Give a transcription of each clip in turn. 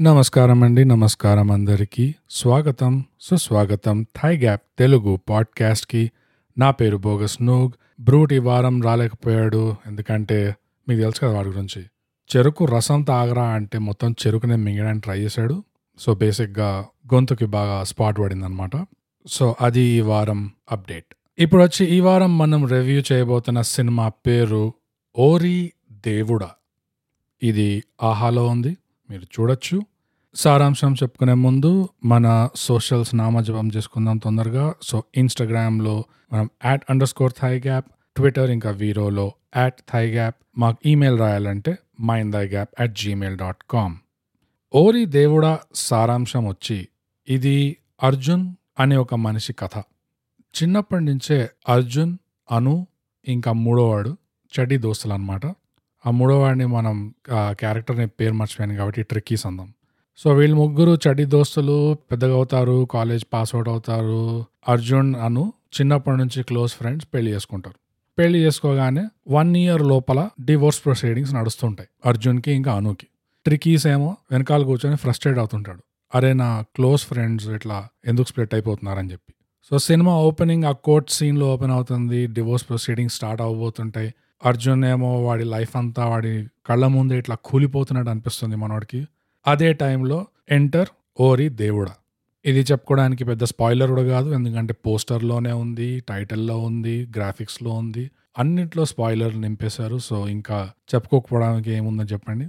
నమస్కారం అండి నమస్కారం అందరికీ. స్వాగతం సుస్వాగతం థై గ్యాప్ తెలుగు పాడ్కాస్ట్కి నా పేరు బోగస్ నూగ్. బ్రూట్ ఈ వారం రాలేకపోయాడు. ఎందుకంటే మీకు తెలుసు కదా వాడి గురించి. చెరుకు రసం తాగరా అంటే మొత్తం చెరుకునే మింగడానికి ట్రై చేశాడు. సో బేసిక్గా గొంతుకి బాగా స్పాట్ పడిందనమాట సో అది ఈ వారం అప్డేట్. ఇప్పుడు వచ్చి ఈ వారం మనం రివ్యూ చేయబోతున్న సినిమా పేరు ఓరి దేవుడా. ఇది ఆహాలో ఉంది. మీరు చూడొచ్చు. సారాంశం చెప్పుకునే ముందు మన సోషల్స్ నామజపం చేసుకుందాం తొందరగా. సో ఇన్స్టాగ్రామ్లో మనం at under score thigh gap twitter ఇంకా వీరోలో యాట్ థై గ్యాప్ మాకు ఈమెయిల్ రాయాలంటే mind thigh gap at Gmail dot com ఓరి దేవుడా సారాంశం వచ్చి ఇది అర్జున్ అనే ఒక మనిషి కథ. చిన్నప్పటి నుంచే అర్జున్ అను ఇంకా మూడోవాడు చెడ్డి దోస్తులు అనమాట ఆ మూడోవాడిని మనం క్యారెక్టర్ని పేరు మర్చిపోయాను కాబట్టి ట్రిక్కీస్ అందాం సో వీళ్ళు ముగ్గురు చడ్డీ దోస్తులు పెద్దగా అవుతారు కాలేజ్ పాస్ అవుట్ అవుతారు. అర్జున్ అను చిన్నప్పటి నుంచి క్లోజ్ ఫ్రెండ్స్ పెళ్ళి చేసుకుంటారు. పెళ్ళి చేసుకోగానే వన్ ఇయర్ లోపల డివోర్స్ ప్రొసీడింగ్స్ నడుస్తుంటాయి అర్జున్కి ఇంకా అనుకి. ట్రికీస్ ఏమో వెనకాల కూర్చొని ఫ్రస్ట్రేట్ అవుతుంటాడు. అరే నా క్లోజ్ ఫ్రెండ్స్ ఇట్లా ఎందుకు స్ప్లిట్ అయిపోతున్నారని చెప్పి. సో సినిమా ఓపెనింగ్ ఆ కోర్ట్ సీన్లో ఓపెన్ అవుతుంది డివోర్స్ ప్రొసీడింగ్స్ స్టార్ట్ అవబోతుంటాయి అర్జున్ ఏమో వాడి లైఫ్ అంతా వాడి కళ్ళ ముందే ఇట్లా కూలిపోతున్నట్టు అనిపిస్తుంది మనోడికి. అదే టైంలో ఎంటర్ ఓరి దేవుడా. ఇది చెప్పుకోవడానికి పెద్ద స్పాయిలర్ కూడా కాదు ఎందుకంటే పోస్టర్లోనే ఉంది టైటిల్లో ఉంది గ్రాఫిక్స్లో ఉంది అన్నిట్లో స్పాయిలర్ నింపేశారు. సో ఇంకా చెప్పుకోకపోవడానికి ఏముందని చెప్పండి.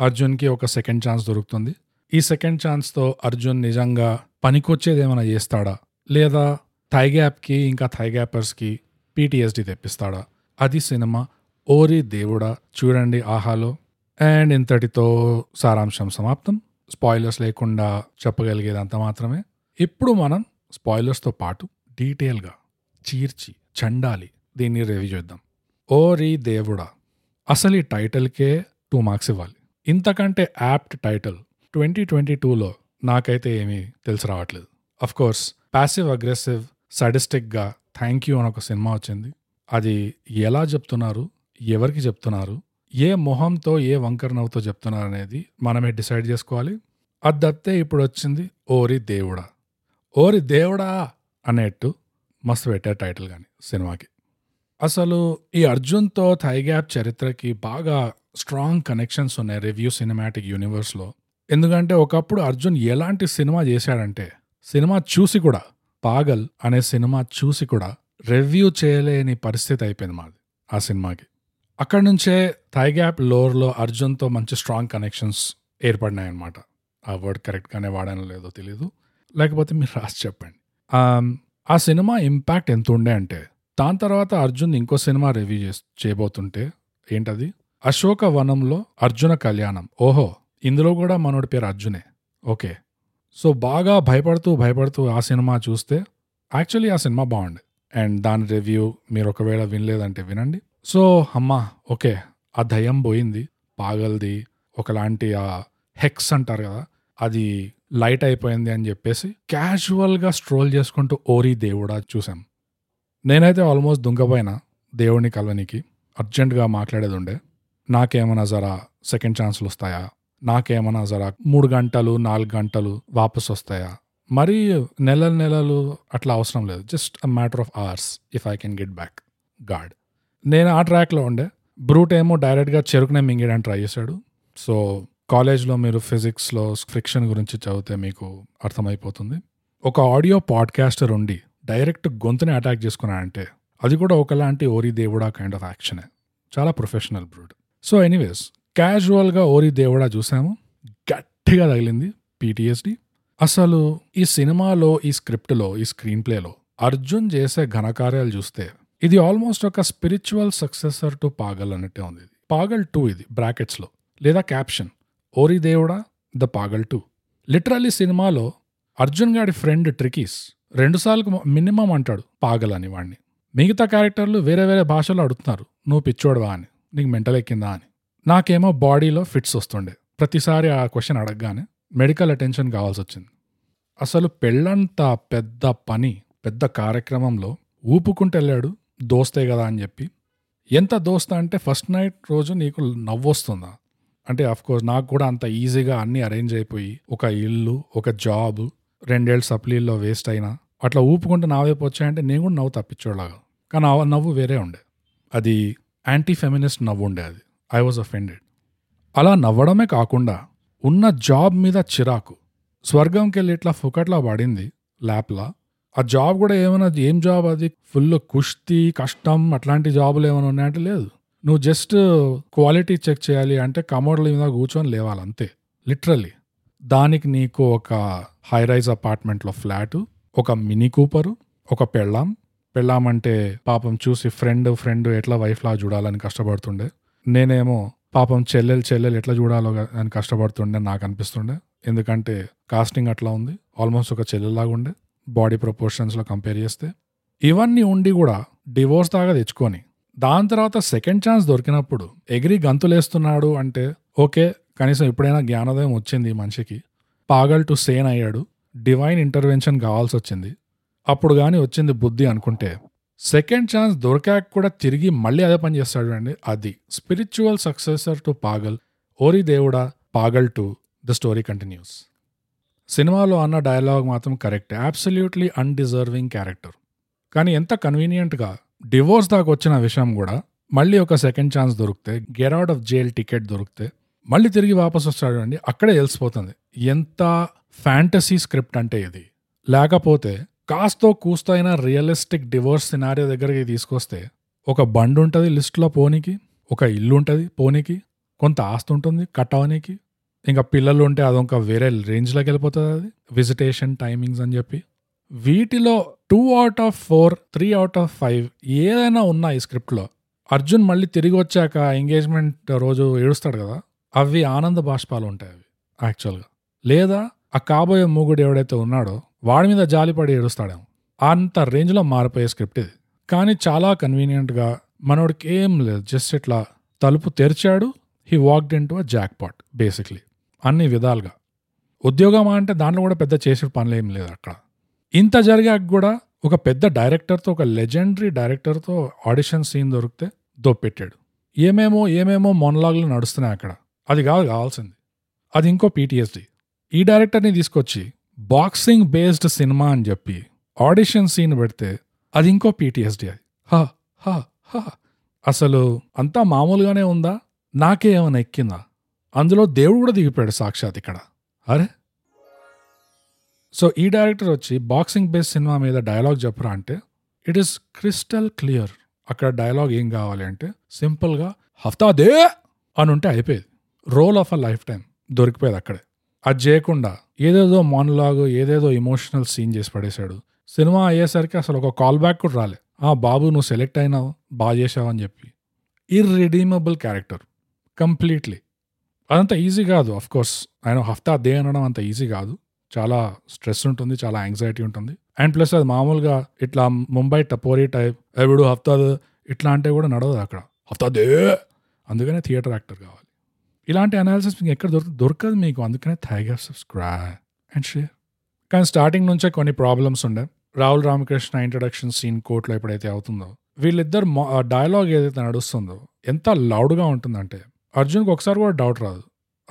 అర్జున్కి ఒక సెకండ్ ఛాన్స్ దొరుకుతుంది. ఈ సెకండ్ ఛాన్స్తో అర్జున్ నిజంగా పనికొచ్చేది ఏమైనా చేస్తాడా? లేదా థైగ్యాప్కి ఇంకా థైగ్యాపర్స్కి పీటీఎస్డి తెప్పిస్తాడా? అది సినిమా ఓరి దేవుడా చూడండి ఆహాలో. అండ్ ఇంతటితో సారాంశం సమాప్తం. స్పాయిలర్స్ లేకుండా చెప్పగలిగేదంత మాత్రమే. ఇప్పుడు మనం స్పాయిలర్స్తో పాటు డీటెయిల్గా చీర్చి చండాలి దీన్ని రివ్యూ చేద్దాం. ఓరి దేవుడా అసలు ఈ టైటిల్కే టూ మార్క్స్ ఇవ్వాలి. ఇంతకంటే యాప్ట్ టైటిల్ ట్వంటీ ట్వంటీ టూలో నాకైతే ఏమీ తెలిసి రావట్లేదు. కోర్స్ ప్యాసివ్ అగ్రెసివ్ సడిస్టిక్గా థ్యాంక్ యూ అని ఒక సినిమా వచ్చింది. అది ఎలా చెప్తున్నారు? ఎవరికి చెప్తున్నారు? ఏ మొహంతో ఏ వంకర నవ్వుతో చెప్తున్నారు అనేది మనమే డిసైడ్ చేసుకోవాలి. అది ఇప్పుడు వచ్చింది ఓరి దేవుడా. ఓరి దేవుడా అనేట్టు మస్తు పెట్టారు టైటిల్ కానీ సినిమాకి. అసలు ఈ అర్జున్తో థైగ్యాప్ చరిత్రకి బాగా స్ట్రాంగ్ కనెక్షన్స్ ఉన్నాయి రివ్యూ సినిమాటిక్ యూనివర్స్లో. ఎందుకంటే ఒకప్పుడు అర్జున్ ఎలాంటి సినిమా చేశాడంటే సినిమా చూసి కూడా పాగల్ అనే సినిమా చూసి కూడా రివ్యూ చేయలేని పరిస్థితి అయిపోయింది మాది ఆ సినిమాకి. అక్కడి నుంచే థైగ్యాప్ లోర్లో అర్జున్తో మంచి స్ట్రాంగ్ కనెక్షన్స్ ఏర్పడినాయి అనమాట ఆ వర్డ్ కరెక్ట్గానే వాడానో లేదో తెలీదు. లేకపోతే మీరు రాసి చెప్పండి. ఆ సినిమా ఇంపాక్ట్ ఎంత ఉండే అంటే దాని తర్వాత అర్జున్ ఇంకో సినిమా రివ్యూ చేస్ చేయబోతుంటే ఏంటది? అశోక వనంలో అర్జున కళ్యాణం. ఓహో ఇందులో కూడా మనోడి పేరు అర్జునే. ఓకే. సో బాగా భయపడుతూ భయపడుతూ ఆ సినిమా చూస్తే యాక్చువల్లీ ఆ సినిమా బాగుండే. అండ్ దాని రివ్యూ మీరు ఒకవేళ వినలేదంటే వినండి. సో అమ్మా ఓకే ఆ దయ్యం పోయింది పాగల్ది ఒకలాంటి ఆ హెక్స్ అంటారు కదా అది లైట్ అయిపోయింది అని చెప్పేసి క్యాజువల్గా స్ట్రోల్ చేసుకుంటూ ఓరి దేవుడా చూసాం నేనైతే ఆల్మోస్ట్ దుంగపోయినా దేవుడిని కలవనికి అర్జెంటుగా మాట్లాడేది ఉండే నాకేమైనా జరా సెకండ్ ఛాన్స్లు వస్తాయా నాకేమైనా జరా మూడు గంటలు నాలుగు గంటలు వాపస్ వస్తాయా మరి నెల నెలలు అట్లా అవసరం లేదు. Just a matter of hours if I can get back god నేను ఆ ట్రాక్లో ఉండే. బ్రూట్ ఏమో డైరెక్ట్గా చెరుకునే మింగేయడానికి ట్రై చేశాడు. సో కాలేజ్లో మీరు ఫిజిక్స్లో ఫ్రిక్షన్ గురించి చదివితే మీకు అర్థమైపోతుంది. ఒక ఆడియో పాడ్కాస్టర్ ఉండి డైరెక్ట్ గొంతుని అటాక్ చేసుకున్నాడంటే అది కూడా ఒకలాంటి ఓరి దేవుడా కైండ్ ఆఫ్ యాక్షనే చాలా ప్రొఫెషనల్ బ్రూడ్ సో ఎనీవేస్ క్యాజువల్గా ఓరి దేవుడా చూసాము. గట్టిగా తగిలింది పీటీఎస్డీ అసలు ఈ సినిమాలో ఈ స్క్రిప్ట్లో ఈ స్క్రీన్ ప్లేలో అర్జున్ చేసే ఘనకార్యాలు చూస్తే ఇది ఆల్మోస్ట్ ఒక స్పిరిచువల్ సక్సెసర్ టు పాగల్ అన్నట్టే ఉంది ఇది. పాగల్ టూ ఇది బ్రాకెట్స్లో. లేదా క్యాప్షన్ ఓరి దేవుడా ద పాగల్ టూ. లిటరల్లీ సినిమాలో అర్జున్ గారి ఫ్రెండ్ ట్రికీస్ రెండుసార్లు మినిమం అంటాడు పాగల్ అని వాడిని మిగతా క్యారెక్టర్లు వేరే వేరే భాషలో అడుగుతున్నారు నువ్వు పిచ్చోడవా అని నీకు మెంటల్ ఎక్కిందా అని. నాకేమో బాడీలో ఫిట్స్ వస్తుండే. ప్రతిసారి ఆ క్వశ్చన్ అడగగానే మెడికల్ అటెన్షన్ కావాల్సి వచ్చింది అసలు పెళ్ళంత పెద్ద పని పెద్ద కార్యక్రమంలో ఊపుకుంటూ వెళ్ళాడు దోస్తే కదా అని చెప్పి. ఎంత దోస్త అంటే ఫస్ట్ నైట్ రోజు నీకు నవ్వొస్తుందా? అంటే కోర్స్ నాకు కూడా అంత ఈజీగా అన్ని అరేంజ్ అయిపోయి ఒక ఇల్లు ఒక జాబ్ రెండేళ్ళు సప్లీల్లో వేస్ట్ అయినా అట్లా ఊపుకుంటూ నా వైపు వచ్చాయంటే నేను కూడా నవ్వు తప్పించోలాగా కానీ ఆ నవ్వు వేరే ఉండే. అది యాంటీ ఫెమినిస్ట్ నవ్వు ఉండే అది. ఐ వాజ్ అఫెండెడ్ అలా నవ్వడమే కాకుండా ఉన్న జాబ్ మీద చిరాకు. స్వర్గంకి వెళ్ళి ఇట్లా ఫుకట్లా పడింది ల్యాప్లా ఆ జాబ్ కూడా ఏమైనా ఏం జాబ్ అది? ఫుల్ కుస్తీ కష్టం అట్లాంటి జాబులు ఏమైనా ఉన్నాయంటే లేదు. నువ్వు జస్ట్ క్వాలిటీ చెక్ చేయాలి అంటే కమోడ్ల మీద కూర్చొని లేవాలి అంతే. లిటరల్లీ. దానికి నీకు ఒక హైరైజ్ అపార్ట్మెంట్లో ఫ్లాటు ఒక మినీ కూపరు ఒక పెళ్ళాం. పెళ్ళాం అంటే పాపం చూసి ఫ్రెండ్ ఫ్రెండ్ ఎట్లా వైఫ్లా చూడాలని కష్టపడుతుండే. నేనేమో పాపం చెల్లెలు చెల్లెలు ఎట్లా చూడాలో అని కష్టపడుతుండే నాకు అనిపిస్తుండే. ఎందుకంటే కాస్టింగ్ అట్లా ఉంది. ఆల్మోస్ట్ ఒక చెల్లెలాగా ఉండే. బాడీ ప్రపోర్షన్స్లో కంపేర్ చేస్తే. ఇవన్నీ ఉండి కూడా డివోర్స్ దాకా తెచ్చుకొని దాని తర్వాత సెకండ్ ఛాన్స్ దొరికినప్పుడు ఎగిరి గంతులేస్తున్నాడు అంటే ఓకే కనీసం ఎప్పుడైనా జ్ఞానోదయం వచ్చింది ఈ మనిషికి. పాగల్ టు సేన్ అయ్యాడు. డివైన్ ఇంటర్వెన్షన్ కావాల్సి వచ్చింది అప్పుడు కానీ వచ్చింది బుద్ధి అనుకుంటే సెకండ్ ఛాన్స్ దొరికాక కూడా తిరిగి మళ్ళీ అదే పని చేస్తాడు అండి. అది స్పిరిచువల్ సక్సెసర్ టు పాగల్ ఓరి దేవుడా పాగల్ టు ద స్టోరీ కంటిన్యూస్. సినిమాలో అన్న డైలాగ్ మాత్రం కరెక్ట్ అబ్సల్యూట్లీ అన్డిజర్వింగ్ క్యారెక్టర్. కానీ ఎంత కన్వీనియంట్గా డివోర్స్ దాకా వచ్చిన విషయం కూడా మళ్ళీ ఒక సెకండ్ ఛాన్స్ దొరికితే get out of jail ticket దొరికితే మళ్ళీ తిరిగి వాపస్ వస్తాడు అండి. అక్కడే తెలిసిపోతుంది ఎంత ఫ్యాంటసీ స్క్రిప్ట్ అంటే ఇది. లేకపోతే కాస్తో కూస్తో అయినా రియలిస్టిక్ డివోర్స్ సినారియో దగ్గరికి తీసుకొస్తే ఒక బండి ఉంటుంది లిస్ట్లో పోనీకి ఒక ఇల్లు ఉంటుంది పోనీకి కొంత ఆస్తి ఉంటుంది కట్టవనికి ఇంకా పిల్లలు ఉంటే అదొక వేరే రేంజ్లోకి వెళ్ళిపోతుంది అది విజిటేషన్ టైమింగ్స్ అని చెప్పి. వీటిలో two out of four three out of five ఏదైనా ఉన్నా ఈ స్క్రిప్ట్లో. అర్జున్ మళ్ళీ తిరిగి వచ్చాక ఎంగేజ్మెంట్ రోజు ఏడుస్తాడు కదా అవి ఆనంద బాష్పాలు ఉంటాయి అవి యాక్చువల్గా. లేదా ఆ కాబోయే మూగుడు ఎవడైతే ఉన్నాడో వాడి మీద జాలిపడి ఏడుస్తాడేమో. అంత రేంజ్లో మారిపోయే స్క్రిప్ట్ ఇది. కానీ చాలా కన్వీనియంట్గా మనోడికి ఏం లేదు జస్ట్ ఇట్లా తలుపు తెరిచాడు he walked in to a jackpot basically. అన్ని విధాలుగా. ఉద్యోగం అంటే దాంట్లో కూడా పెద్ద చేసే పనులు ఏం లేదు అక్కడ. ఇంత జరిగాక కూడా ఒక పెద్ద డైరెక్టర్తో ఒక లెజెండరీ డైరెక్టర్తో ఆడిషన్ సీన్ దొరికితే దోపెట్టాడు ఏమేమో ఏమేమో మొనలాగులు నడుస్తున్నాయి అక్కడ. అది కాదు కావాల్సింది. అది ఇంకో పీటీఎస్డి. ఈ డైరెక్టర్ని తీసుకొచ్చి బాక్సింగ్ బేస్డ్ సినిమా అని చెప్పి ఆడిషన్ సీన్ పెడితే అది ఇంకో పీటీఎస్డి అది హా హా హా. అసలు అంతా మామూలుగానే ఉందా? నాకే ఏమైనా ఎక్కిందా? అందులో దేవుడు కూడా దిగిపోయాడు సాక్షాత్ ఇక్కడ. అరే! సో ఈ డైరెక్టర్ వచ్చి బాక్సింగ్ బేస్డ్ సినిమా మీద డైలాగ్ చెప్పరా అంటే ఇట్ ఈస్ క్రిస్టల్ క్లియర్. అక్కడ డైలాగ్ ఏం కావాలి అంటే సింపుల్గా హఫ్తా దే అని ఉంటే అయిపోయేది. Role of a lifetime దొరికిపోయేది అక్కడే. అది చేయకుండా ఏదేదో మానలాగ్ ఏదేదో ఇమోషనల్ సీన్ చేసి పడేశాడు. సినిమా అయ్యేసరికి అసలు ఒక కాల్ బ్యాక్ కూడా రాలే. ఆ బాబు నువ్వు సెలెక్ట్ అయినావు బాగా చేసావు అని చెప్పి. ఇర్రిడీమబుల్ క్యారెక్టర్ కంప్లీట్లీ అదంత ఈజీ కాదు అఫ్ కోర్స్ ఆయన హఫ్తా దే అనడం అంత ఈజీ కాదు. చాలా స్ట్రెస్ ఉంటుంది చాలా యాంగ్జైటీ ఉంటుంది. అండ్ ప్లస్ అది మామూలుగా ఇట్లా ముంబై టపోరీ టైప్ ఎవడు హఫ్తా ఇట్లా అంటే కూడా నడవదు అక్కడ. హఫ్తా దే! అందుకనే థియేటర్ యాక్టర్ కావాలి. ఇలాంటి అనాలిసిస్ మీకు ఎక్కడ దొరుకుతుంది దొరకదు మీకు. అందుకనే థైగా సబ్స్క్రైబ్ అండ్ షేర్ కానీ స్టార్టింగ్ నుంచే కొన్ని ప్రాబ్లమ్స్ ఉండే. రాహుల్ రామకృష్ణ ఇంట్రడక్షన్ సీన్ కోర్టులో ఎప్పుడైతే అవుతుందో వీళ్ళిద్దరు డైలాగ్ ఏదైతే నడుస్తుందో ఎంత లౌడ్గా ఉంటుందంటే అర్జున్కి ఒకసారి కూడా డౌట్ రాదు.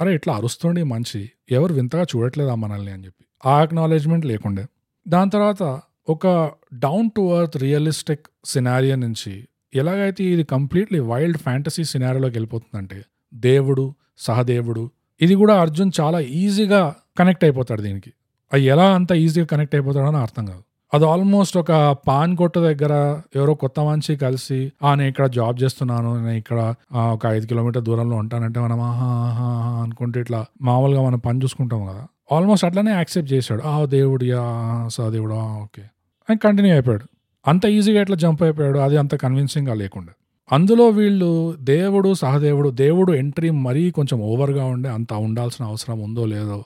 అరే ఇట్లా అరుస్తుండి మంచి ఎవరు వింతగా చూడట్లేదా మనల్ని అని చెప్పి. ఆ అక్నాలెడ్జ్మెంట్ లేకుండే. దాని తర్వాత ఒక down to earth realistic scenario నుంచి ఎలాగైతే ఇది కంప్లీట్లీ వైల్డ్ ఫ్యాంటసీ సినారియోలోకి వెళ్ళిపోతుందంటే దేవుడు సహదేవుడు. ఇది కూడా అర్జున్ చాలా ఈజీగా కనెక్ట్ అయిపోతాడు దీనికి. అది ఎలా అంత ఈజీగా కనెక్ట్ అయిపోతాడో అని అర్థం కాదు. అది ఆల్మోస్ట్ ఒక పాన్ కొట్టు దగ్గర ఎవరో కొత్త మనిషి కలిసి ఆ నేను ఇక్కడ జాబ్ చేస్తున్నాను నేను ఇక్కడ ఒక ఐదు కిలోమీటర్ దూరంలో ఉంటానంటే మనం ఆహా ఆహా అనుకుంటే ఇట్లా మామూలుగా మనం పని చూసుకుంటాం కదా. ఆల్మోస్ట్ అట్లనే యాక్సెప్ట్ చేశాడు. ఆ దేవుడు యా సహదేవుడు ఓకే. అని కంటిన్యూ అయిపోయాడు. అంత ఈజీగా ఎట్లా జంప్ అయిపోయాడు అది అంత కన్విన్సింగ్గా లేకుండా. అందులో వీళ్ళు దేవుడు సహదేవుడు దేవుడు ఎంట్రీ మరీ కొంచెం ఓవర్గా ఉండే అంత ఉండాల్సిన అవసరం ఉందో లేదో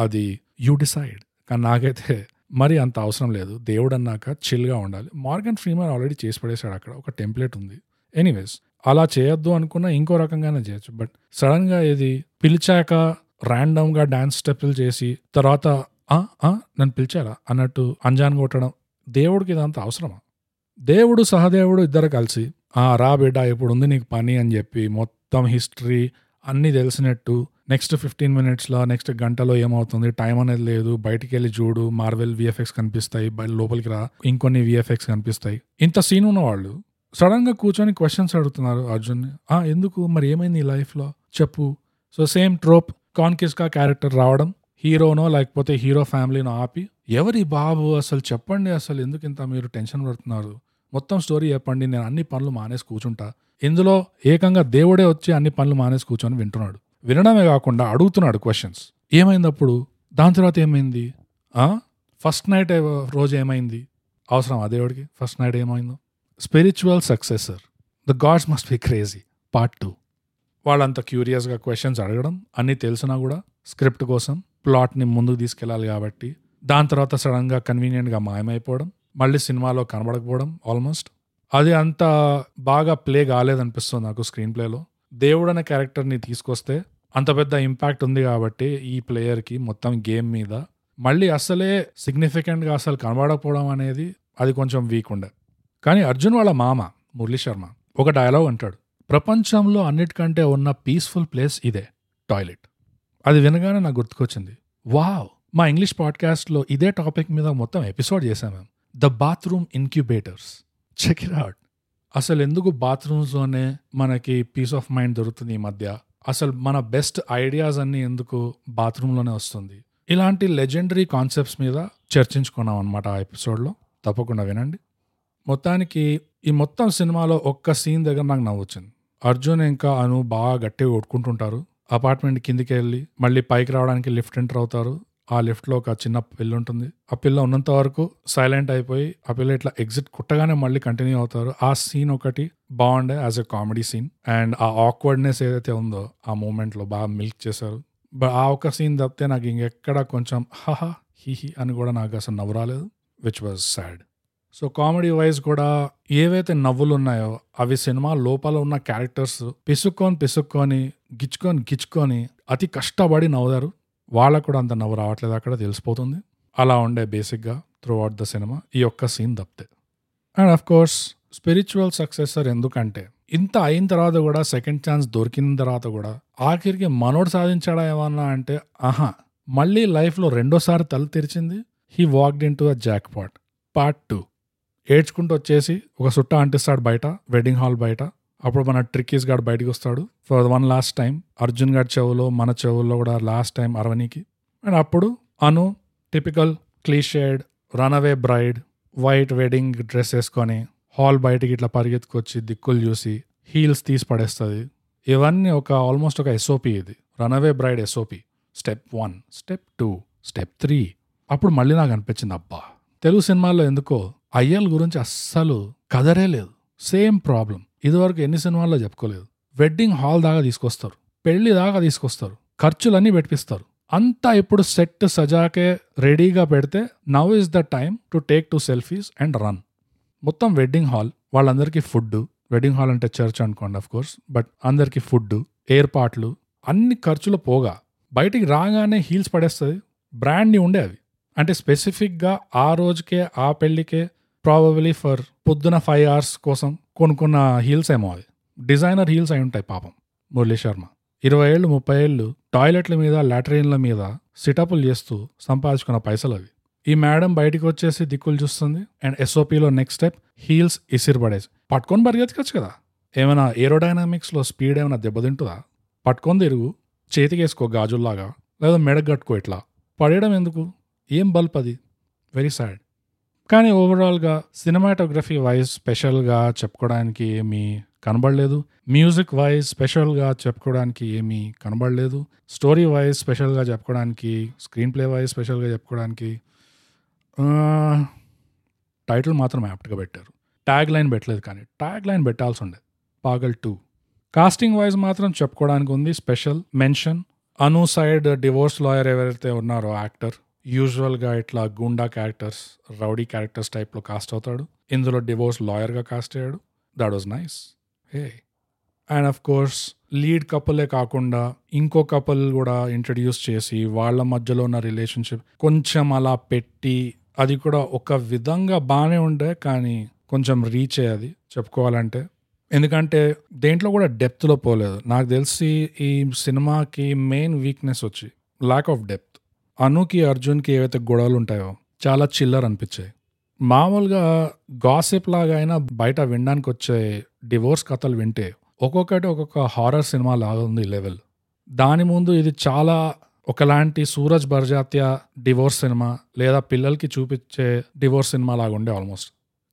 అది యూ డిసైడ్. కానీ నాకైతే మరి అంత అవసరం లేదు. దేవుడు అన్నాక చిల్గా ఉండాలి. మార్గన్ ఫ్రీమన్ ఆల్రెడీ చేసి పడేశాడు అక్కడ. ఒక టెంప్లెట్ ఉంది. ఎనీవేస్ అలా చేయొద్దు అనుకున్నా ఇంకో రకంగానే చేయొచ్చు. బట్ సడన్గా ఇది పిలిచాక ర్యాండమ్గా డ్యాన్స్ స్టెప్పులు చేసి తర్వాత నన్ను పిలిచారా? అన్నట్టు అంజాన్ కొట్టడం దేవుడికి ఇదంతా అవసరమా? దేవుడు సహదేవుడు ఇద్దరు కలిసి రా బిడ్డ ఇప్పుడు ఉంది నీకు పని అని చెప్పి మొత్తం హిస్టరీ అన్నీ తెలిసినట్టు నెక్స్ట్ ఫిఫ్టీన్ మినిట్స్లో నెక్స్ట్ గంటలో ఏమవుతుంది? టైం అనేది లేదు. బయటికి వెళ్ళి చూడు. మార్వెల్ విఎఫ్ఎక్స్ కనిపిస్తాయి. బయట లోపలికి రా. ఇంకొన్ని విఎఫ్ఎక్స్ కనిపిస్తాయి. ఇంత సీన్ ఉన్నవాళ్ళు సడన్గా కూర్చొని క్వశ్చన్స్ అడుగుతున్నారు అర్జున్. ఎందుకు? మరి ఏమైంది ఈ లైఫ్లో? చెప్పు. సో సేమ్ ట్రోప్ కాన్కిస్కా క్యారెక్టర్ రావడం. హీరోనో లేకపోతే హీరో ఫ్యామిలీనో ఆపి ఎవరి బాబు? అసలు చెప్పండి. అసలు ఎందుకు ఇంత మీరు టెన్షన్ పడుతున్నారు? మొత్తం స్టోరీ చెప్పండి నేను అన్ని పనులు మానేసి కూర్చుంటా. ఇందులో ఏకంగా దేవుడే వచ్చి అన్ని పనులు మానేసి కూర్చొని వింటున్నాడు. వినడమే కాకుండా అడుగుతున్నాడు క్వశ్చన్స్ ఏమైంది అప్పుడు దాని తర్వాత ఏమైంది? ఫస్ట్ నైట్ రోజు ఏమైంది? అవసరం ఆ దేవుడికి? ఫస్ట్ నైట్ ఏమైందో? Spiritual successor the gods must be crazy part two వాళ్ళంత క్యూరియస్గా క్వశ్చన్స్ అడగడం అన్నీ తెలిసినా కూడా స్క్రిప్ట్ కోసం ప్లాట్ని ముందుకు తీసుకెళ్ళాలి కాబట్టి దాని తర్వాత సడన్గా కన్వీనియంట్గా మాయమైపోవడం మళ్ళీ సినిమాలో కనబడకపోవడం ఆల్మోస్ట్ అది అంత బాగా ప్లే కాలేదనిపిస్తుంది నాకు స్క్రీన్ ప్లేలో దేవుడు అనే క్యారెక్టర్ని తీసుకొస్తే అంత పెద్ద ఇంపాక్ట్ ఉంది కాబట్టి ఈ ప్లేయర్కి మొత్తం గేమ్ మీద. మళ్ళీ అసలే సిగ్నిఫికెంట్గా అసలు కనబడకపోవడం అనేది అది కొంచెం వీక్ ఉండే. కానీ అర్జున్ వాళ్ళ మామ మురళీ శర్మ ఒక డైలాగ్ అంటాడు. ప్రపంచంలో అన్నిటికంటే ఉన్న పీస్ఫుల్ ప్లేస్ ఇదే టాయిలెట్ అది వినగానే నాకు గుర్తుకొచ్చింది. వావ్! మా ఇంగ్లీష్ పాడ్కాస్ట్లో ఇదే టాపిక్ మీద మొత్తం ఎపిసోడ్ చేశాం మేము. The bathroom incubators. Check it out అసలు ఎందుకు బాత్రూమ్స్లోనే మనకి పీస్ ఆఫ్ మైండ్ దొరుకుతుంది ఈ మధ్య? అసలు మన బెస్ట్ ఐడియాస్ అన్ని ఎందుకు బాత్రూంలోనే వస్తుంది? ఇలాంటి లెజెండరీ కాన్సెప్ట్స్ మీద చర్చించుకున్నాం అనమాట ఆ ఎపిసోడ్లో. తప్పకుండా వినండి. మొత్తానికి ఈ మొత్తం సినిమాలో ఒక్క సీన్ దగ్గర నాకు నవ్వొచ్చింది. అర్జున్ ఇంకా అను బాగా గట్టిగా కొట్టుకుంటుంటారు. అపార్ట్మెంట్ కిందికి వెళ్ళి మళ్ళీ పైకి రావడానికి లిఫ్ట్ ఎంటర్ అవుతారు. ఆ లిఫ్ట్లో ఒక చిన్న పిల్ల ఉంటుంది. ఆ పిల్ల ఉన్నంత వరకు సైలెంట్ అయిపోయి ఆ పిల్ల ఇట్లా ఎగ్జిట్ కుట్టగానే మళ్ళీ కంటిన్యూ అవుతారు. ఆ సీన్ ఒకటి బాగుండే as a comedy scene. And ఆ ఆక్వర్డ్నెస్ ఏదైతే ఉందో ఆ మూమెంట్లో బాగా మిల్క్ చేశారు. బట్ ఆ ఒక్క సీన్ తప్పితే నాకు ఇంకెక్కడ కొంచెం హహా హిహి అని కూడా నాకు అసలు నవ్వు రాలేదు which was sad so comedy wise కూడా ఏవైతే నవ్వులు ఉన్నాయో అవి సినిమా లోపల ఉన్న క్యారెక్టర్స్ పిసుక్కొని పిసుక్కొని గిచ్చుకొని గిచ్చుకొని అతి కష్టపడి నవ్వుతారు వాళ్ళకు కూడా అంత నవ్వు రావట్లేదు అక్కడ తెలిసిపోతుంది. అలా ఉండే బేసిక్గా త్రూ అవుట్ ద సినిమా ఈ ఒక్క సీన్ తప్పితే. And of course spiritual successor ఎందుకంటే ఇంత అయిన తర్వాత కూడా సెకండ్ ఛాన్స్ దొరికిన తర్వాత కూడా ఆఖరికి మనోడు సాధించాడా ఏమన్నా అంటే ఆహా మళ్ళీ లైఫ్లో రెండోసారి తల తెరిచింది he walked in to a jackpot part two ఏడ్చుకుంటూ వచ్చేసి ఒక సుట్ట అంటిస్తాడు బయట వెడ్డింగ్ హాల్ బయట. అప్పుడు మన ట్రిక్కీస్ గాడు బయటకు వస్తాడు. For one last time Arjun గారి చెవులో మన చెవుల్లో కూడా లాస్ట్ టైం అరవనికి అండ్ అప్పుడు Anu typical cliched runaway bride white wedding dress వేసుకొని హాల్ బయటికి ఇట్లా పరిగెత్తుకొచ్చి దిక్కులు చూసి హీల్స్ తీసి పడేస్తుంది. ఇవన్నీ ఒక ఆల్మోస్ట్ ఒక ఎస్ఓపి ఇది. Runaway bride SOP step one step two step three అప్పుడు మళ్ళీ నాకు అనిపించింది అబ్బా! తెలుగు సినిమాల్లో ఎందుకో అయ్యల్ గురించి అస్సలు కదరే లేదు సేమ్ ప్రాబ్లం ఇదివరకు ఎన్ని సినిమాల్లో చెప్పుకోలేదు. వెడ్డింగ్ హాల్ దాకా తీసుకొస్తారు. పెళ్ళి దాకా తీసుకొస్తారు. ఖర్చులన్నీ పెట్టిస్తారు అంతా ఇప్పుడు సెట్ సజాకే రెడీగా పెడితే now is the time to take two selfies and run మొత్తం వెడ్డింగ్ హాల్ వాళ్ళందరికీ ఫుడ్ వెడ్డింగ్ హాల్ అంటే చర్చ్ అనుకోండి అఫ్ కోర్స్ బట్ అందరికీ ఫుడ్ ఏర్పాట్లు అన్ని ఖర్చులు పోగా. బయటికి రాగానే హీల్స్ పడేస్తుంది. బ్రాండ్ని ఉండే అవి. అంటే స్పెసిఫిక్గా ఆ రోజుకే ఆ పెళ్ళికే ప్రాబబలీ ఫర్ పొద్దున ఫైవ్ అవర్స్ కోసం కొనుక్కున్న హీల్స్ ఏమో అవి. డిజైనర్ హీల్స్ అయి ఉంటాయి పాపం మురళీ శర్మ. ఇరవై ఏళ్ళు ముప్పై ఏళ్ళు టాయిలెట్ల మీద లాట్రిన్ల మీద సిటప్లు చేస్తూ సంపాదించుకున్న పైసలు అవి. ఈ మేడం బయటికి వచ్చేసి దిక్కులు చూస్తుంది. అండ్ ఎస్ఓపిలో నెక్స్ట్ స్టెప్ హీల్స్ ఇసిర్ పడేసి. పట్టుకొని పరిగెత్తుకోవచ్చు కదా. ఏమైనా ఏరోడైనామిక్స్లో స్పీడ్ ఏమైనా దెబ్బతింటుందా పట్టుకొని తిరుగు. చేతికేసుకో గాజుల్లాగా. లేదా మెడగట్టుకో కట్టుకో ఇట్లా. పడేయడం ఎందుకు? ఏం బల్ప్ అది? వెరీ సాడ్ కానీ ఓవరాల్గా సినిమాటోగ్రఫీ వైజ్ స్పెషల్గా చెప్పుకోవడానికి ఏమీ కనబడలేదు. మ్యూజిక్ వైజ్ స్పెషల్గా చెప్పుకోవడానికి ఏమీ కనబడలేదు. స్టోరీ వైజ్ స్పెషల్గా చెప్పుకోవడానికి స్క్రీన్ ప్లే వైజ్ స్పెషల్గా చెప్పుకోవడానికి టైటిల్ మాత్రం యాప్ట్గా పెట్టారు. ట్యాగ్ లైన్ పెట్టలేదు కానీ ట్యాగ్ లైన్ పెట్టాల్సి ఉండే పాగల్ టూ కాస్టింగ్ వైజ్ మాత్రం చెప్పుకోవడానికి ఉంది special mention Anu side divorce lawyer ఎవరైతే ఉన్నారో యాక్టర్ యూజువల్గా ఇట్లా గుండా క్యారెక్టర్స్ రౌడీ క్యారెక్టర్స్ టైప్లో కాస్ట్ అవుతాడు. ఇందులో డివోర్స్ లాయర్గా కాస్ట్ అయ్యాడు. That was nice hey and of course lead కపులే కాకుండా ఇంకో కపుల్ కూడా ఇంట్రడ్యూస్ చేసి వాళ్ళ మధ్యలో ఉన్న రిలేషన్షిప్ కొంచెం అలా పెట్టి అది కూడా ఒక విధంగా బాగానే ఉండే కానీ కొంచెం రీచ్ అయ్యేది చెప్పుకోవాలంటే. ఎందుకంటే దేంట్లో కూడా డెప్త్లో పోలేదు. నాకు తెలిసి ఈ సినిమాకి మెయిన్ వీక్నెస్ వచ్చి ల్యాక్ ఆఫ్ డెప్త్ అనుకి అర్జున్కి ఏవైతే గొడవలు ఉంటాయో చాలా చిల్లర్ అనిపించాయి. మామూలుగా గాసిప్ లాగా అయినా బయట వినడానికి వచ్చే డివోర్స్ కథలు వింటే ఒక్కొక్కటి ఒక్కొక్క హారర్ సినిమా లాగా ఉంది లెవెల్. దాని ముందు ఇది చాలా ఒకలాంటి సూరజ్ బర్జాత్య డివోర్స్ సినిమా లేదా పిల్లలకి చూపించే డివోర్స్ సినిమా లాగా ఉండే ఆల్మోస్ట్.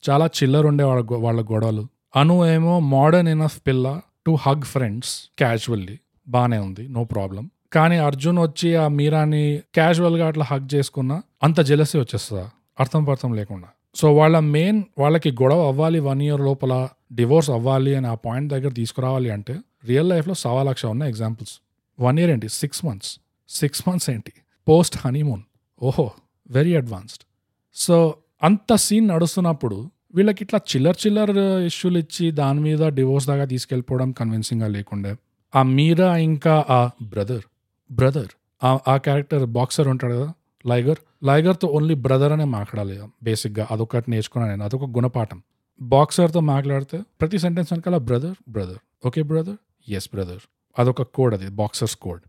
చాలా చిల్లర్ ఉండే వాళ్ళ వాళ్ళ గొడవలు. అను ఏమో మోడర్న్ ఇనఫ్ పిల్ల టు హగ్ ఫ్రెండ్స్ క్యాజువల్లీ బాగానే ఉంది నో ప్రాబ్లం. కానీ అర్జున్ వచ్చి ఆ మీరాని క్యాజువల్గా అట్లా హక్ చేసుకున్నా అంత జెలసీ వచ్చేస్తుందా? అర్థం పర్థం లేకుండా. సో వాళ్ళ మెయిన్ వాళ్ళకి గొడవ అవ్వాలి వన్ ఇయర్ లోపల డివోర్స్ అవ్వాలి అని ఆ పాయింట్ దగ్గర తీసుకురావాలి అంటే రియల్ లైఫ్లో సవా లక్ష ఉన్న ఎగ్జాంపుల్స్ వన్ ఇయర్ ఏంటి? సిక్స్ మంత్స్ సిక్స్ మంత్స్ ఏంటి? పోస్ట్ హనీమూన్ ఓహో వెరీ అడ్వాన్స్డ్ సో అంత సీన్ నడుస్తున్నప్పుడు వీళ్ళకి ఇట్లా చిల్లర్ చిల్లర్ ఇష్యూలు ఇచ్చి దాని మీద డివోర్స్ దాకా తీసుకెళ్ళిపోవడం కన్విన్సింగ్గా లేకుండే ఆ మీరా ఇంకా ఆ బ్రదర్ బ్రదర్. ఆ క్యారెక్టర్ బాక్సర్ ఉంటాడు కదా లైగర్. లైగర్తో ఓన్లీ బ్రదర్ అనే మాట్లాడాలి బేసిక్గా అదొకటి నేర్చుకున్నాను నేను అదొక గుణపాఠం. బాక్సర్తో మాట్లాడితే ప్రతి సెంటెన్స్ వెనకాల brother brother okay brother yes brother అదొక కోడ్ అది బాక్సర్స్ కోడ్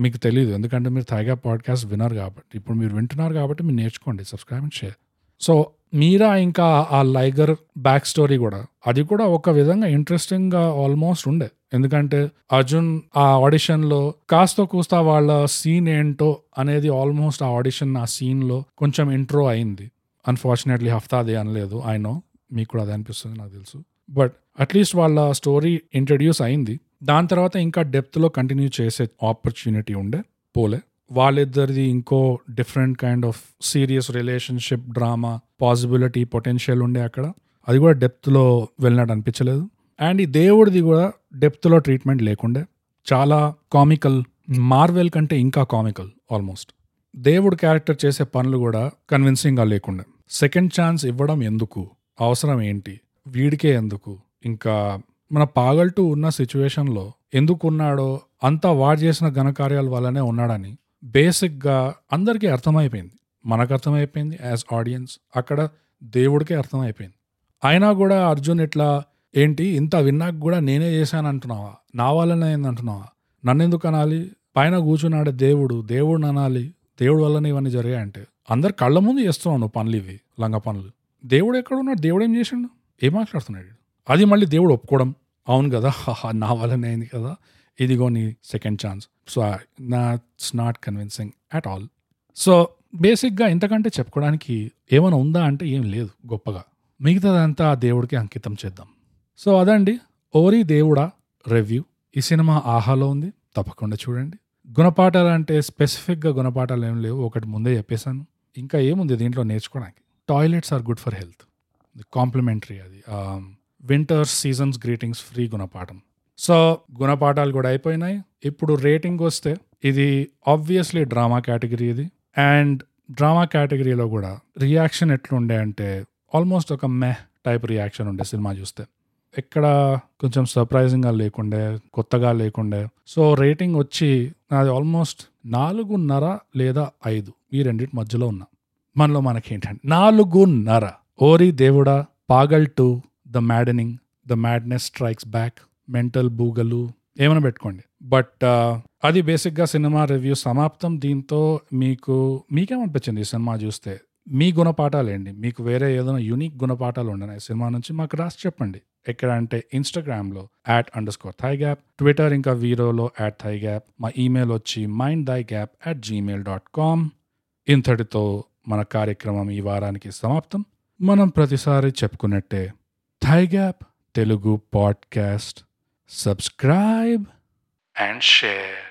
మీకు తెలియదు ఎందుకంటే మీరు థైగా పాడ్కాస్ట్ వినరు కాబట్టి. ఇప్పుడు మీరు వింటున్నారు కాబట్టి మీరు నేర్చుకోండి subscribe and share so Meera ఇంకా ఆ లైగర్ బ్యాక్ స్టోరీ కూడా అది కూడా ఒక విధంగా ఇంట్రెస్టింగ్గా ఆల్మోస్ట్ ఉండే. ఎందుకంటే అర్జున్ ఆ ఆడిషన్లో కాస్త కూస్తా వాళ్ళ సీన్ ఏంటో అనేది ఆల్మోస్ట్ ఆ ఆడిషన్ ఆ సీన్లో కొంచెం ఇంట్రో అయింది. అన్ఫార్చునేట్లీ హఫ్తాది అనలేదు. ఐ నో మీకు కూడా అది అనిపిస్తుంది నాకు తెలుసు. బట్ అట్లీస్ట్ వాళ్ళ స్టోరీ ఇంట్రడ్యూస్ అయింది. దాని తర్వాత ఇంకా డెప్త్లో కంటిన్యూ చేసే ఆపర్చునిటీ ఉండే. పోలే. వాళ్ళిద్దరిది ఇంకో different kind of serious relationship drama possibility potential ఉండే అక్కడ. అది కూడా డెప్త్లో వెళ్ళినట్టు అనిపించలేదు. అండ్ ఈ దేవుడిది కూడా డెప్త్లో ట్రీట్మెంట్ లేకుండే. చాలా కామికల్ మార్వెల్ కంటే ఇంకా కామికల్ ఆల్మోస్ట్. దేవుడు క్యారెక్టర్ చేసే పనులు కూడా కన్విన్సింగ్గా లేకుండే. సెకండ్ ఛాన్స్ ఇవ్వడం ఎందుకు? అవసరం ఏంటి? వీడికే ఎందుకు? ఇంకా మన పాగల్టు ఉన్న సిచ్యువేషన్లో ఎందుకు ఉన్నాడో అంతా వాడు చేసిన ఘనకార్యాల వల్లనే ఉన్నాడని బేసిక్గా అందరికీ అర్థమైపోయింది. మనకు అర్థమైపోయింది యాజ్ ఆడియన్స్. అక్కడ దేవుడికే అర్థమైపోయింది. అయినా కూడా అర్జున్ ఇట్లా ఏంటి ఇంత విన్నాక కూడా నేనే చేశాను అంటున్నావా నా వల్లనే అయింది అంటున్నావా నన్నెందుకు అనాలి? పైన కూర్చున్నాడే దేవుడు దేవుడు అనాలి. దేవుడు వల్లనే ఇవన్నీ జరిగాయంటే. అందరు కళ్ళ ముందు చేస్తున్నావు నువ్వు పనులు ఇవి లంగ పనులు. దేవుడు ఎక్కడ ఉన్నాడు? దేవుడు ఏం చేసిండు? ఏం మాట్లాడుతున్నాడు అది మళ్ళీ దేవుడు ఒప్పుకోవడం. అవును కదా నా వల్లనే అయింది కదా. ఇదిగో నీ second chance. So nots not convincing at all. So బేసిక్గా ఇంతకంటే చెప్పుకోవడానికి ఏమైనా ఉందా అంటే ఏం లేదు గొప్పగా. మిగతాదంతా ఆ దేవుడికి అంకితం చేద్దాం. సో అదండి. ఓరి దేవుడా రివ్యూ ఈ సినిమా ఆహాలో ఉంది. తప్పకుండా చూడండి. గుణపాఠాలు అంటే స్పెసిఫిక్గా గుణపాఠాలు ఏం లేవు. ఒకటి ముందే చెప్పేశాను. ఇంకా ఏముంది దీంట్లో నేర్చుకోవడానికి? Toilets are good for health complimentary అది. వింటర్ సీజన్స్ గ్రీటింగ్స్ ఫ్రీ గుణపాఠం. సో గుణపాఠాలు కూడా అయిపోయినాయి. ఇప్పుడు రేటింగ్ వస్తే ఇది ఆబ్వియస్లీ డ్రామా కేటగిరీ ఇది. అండ్ డ్రామా కేటగిరీలో కూడా రియాక్షన్ ఎట్లుండే అంటే ఆల్మోస్ట్ ఒక మెహ్ టైప్ రియాక్షన్ ఉండే సినిమా చూస్తే. ఎక్కడ కొంచెం సర్ప్రైజింగ్గా లేకుండే కొత్తగా లేకుండే. సో రేటింగ్ వచ్చి నాది ఆల్మోస్ట్ నాలుగున్నర లేదా ఐదు ఈ రెండింటి మధ్యలో ఉన్నా. మనలో మనకేంటంటే నాలుగున్నర. ఓరి దేవుడా Paagal two the maddening the madness strikes back mental బూగలు ఏమైనా పెట్టుకోండి. బట్ అది బేసిక్గా సినిమా రివ్యూ సమాప్తం. దీంతో మీకు మీకేమనిపించింది ఈ సినిమా చూస్తే? మీ గుణపాఠాలు ఏంటి మీకు వేరే ఏదైనా యూనిక్ గుణపాఠాలు ఉన్నాయి సినిమా నుంచి మాకు రాసి చెప్పండి. ఎక్కడ అంటే ఇన్స్టాగ్రామ్లో at under score thigh gap twitter ఇంకా వీరోలో యాట్ థై గ్యాప్ మా ఈమెయిల్ వచ్చి mind thigh gap at Gmail dot com ఇంతటితో మన కార్యక్రమం ఈ వారానికి సమాప్తం. మనం ప్రతిసారి చెప్పుకున్నట్టే thigh gap Telugu podcast subscribe and share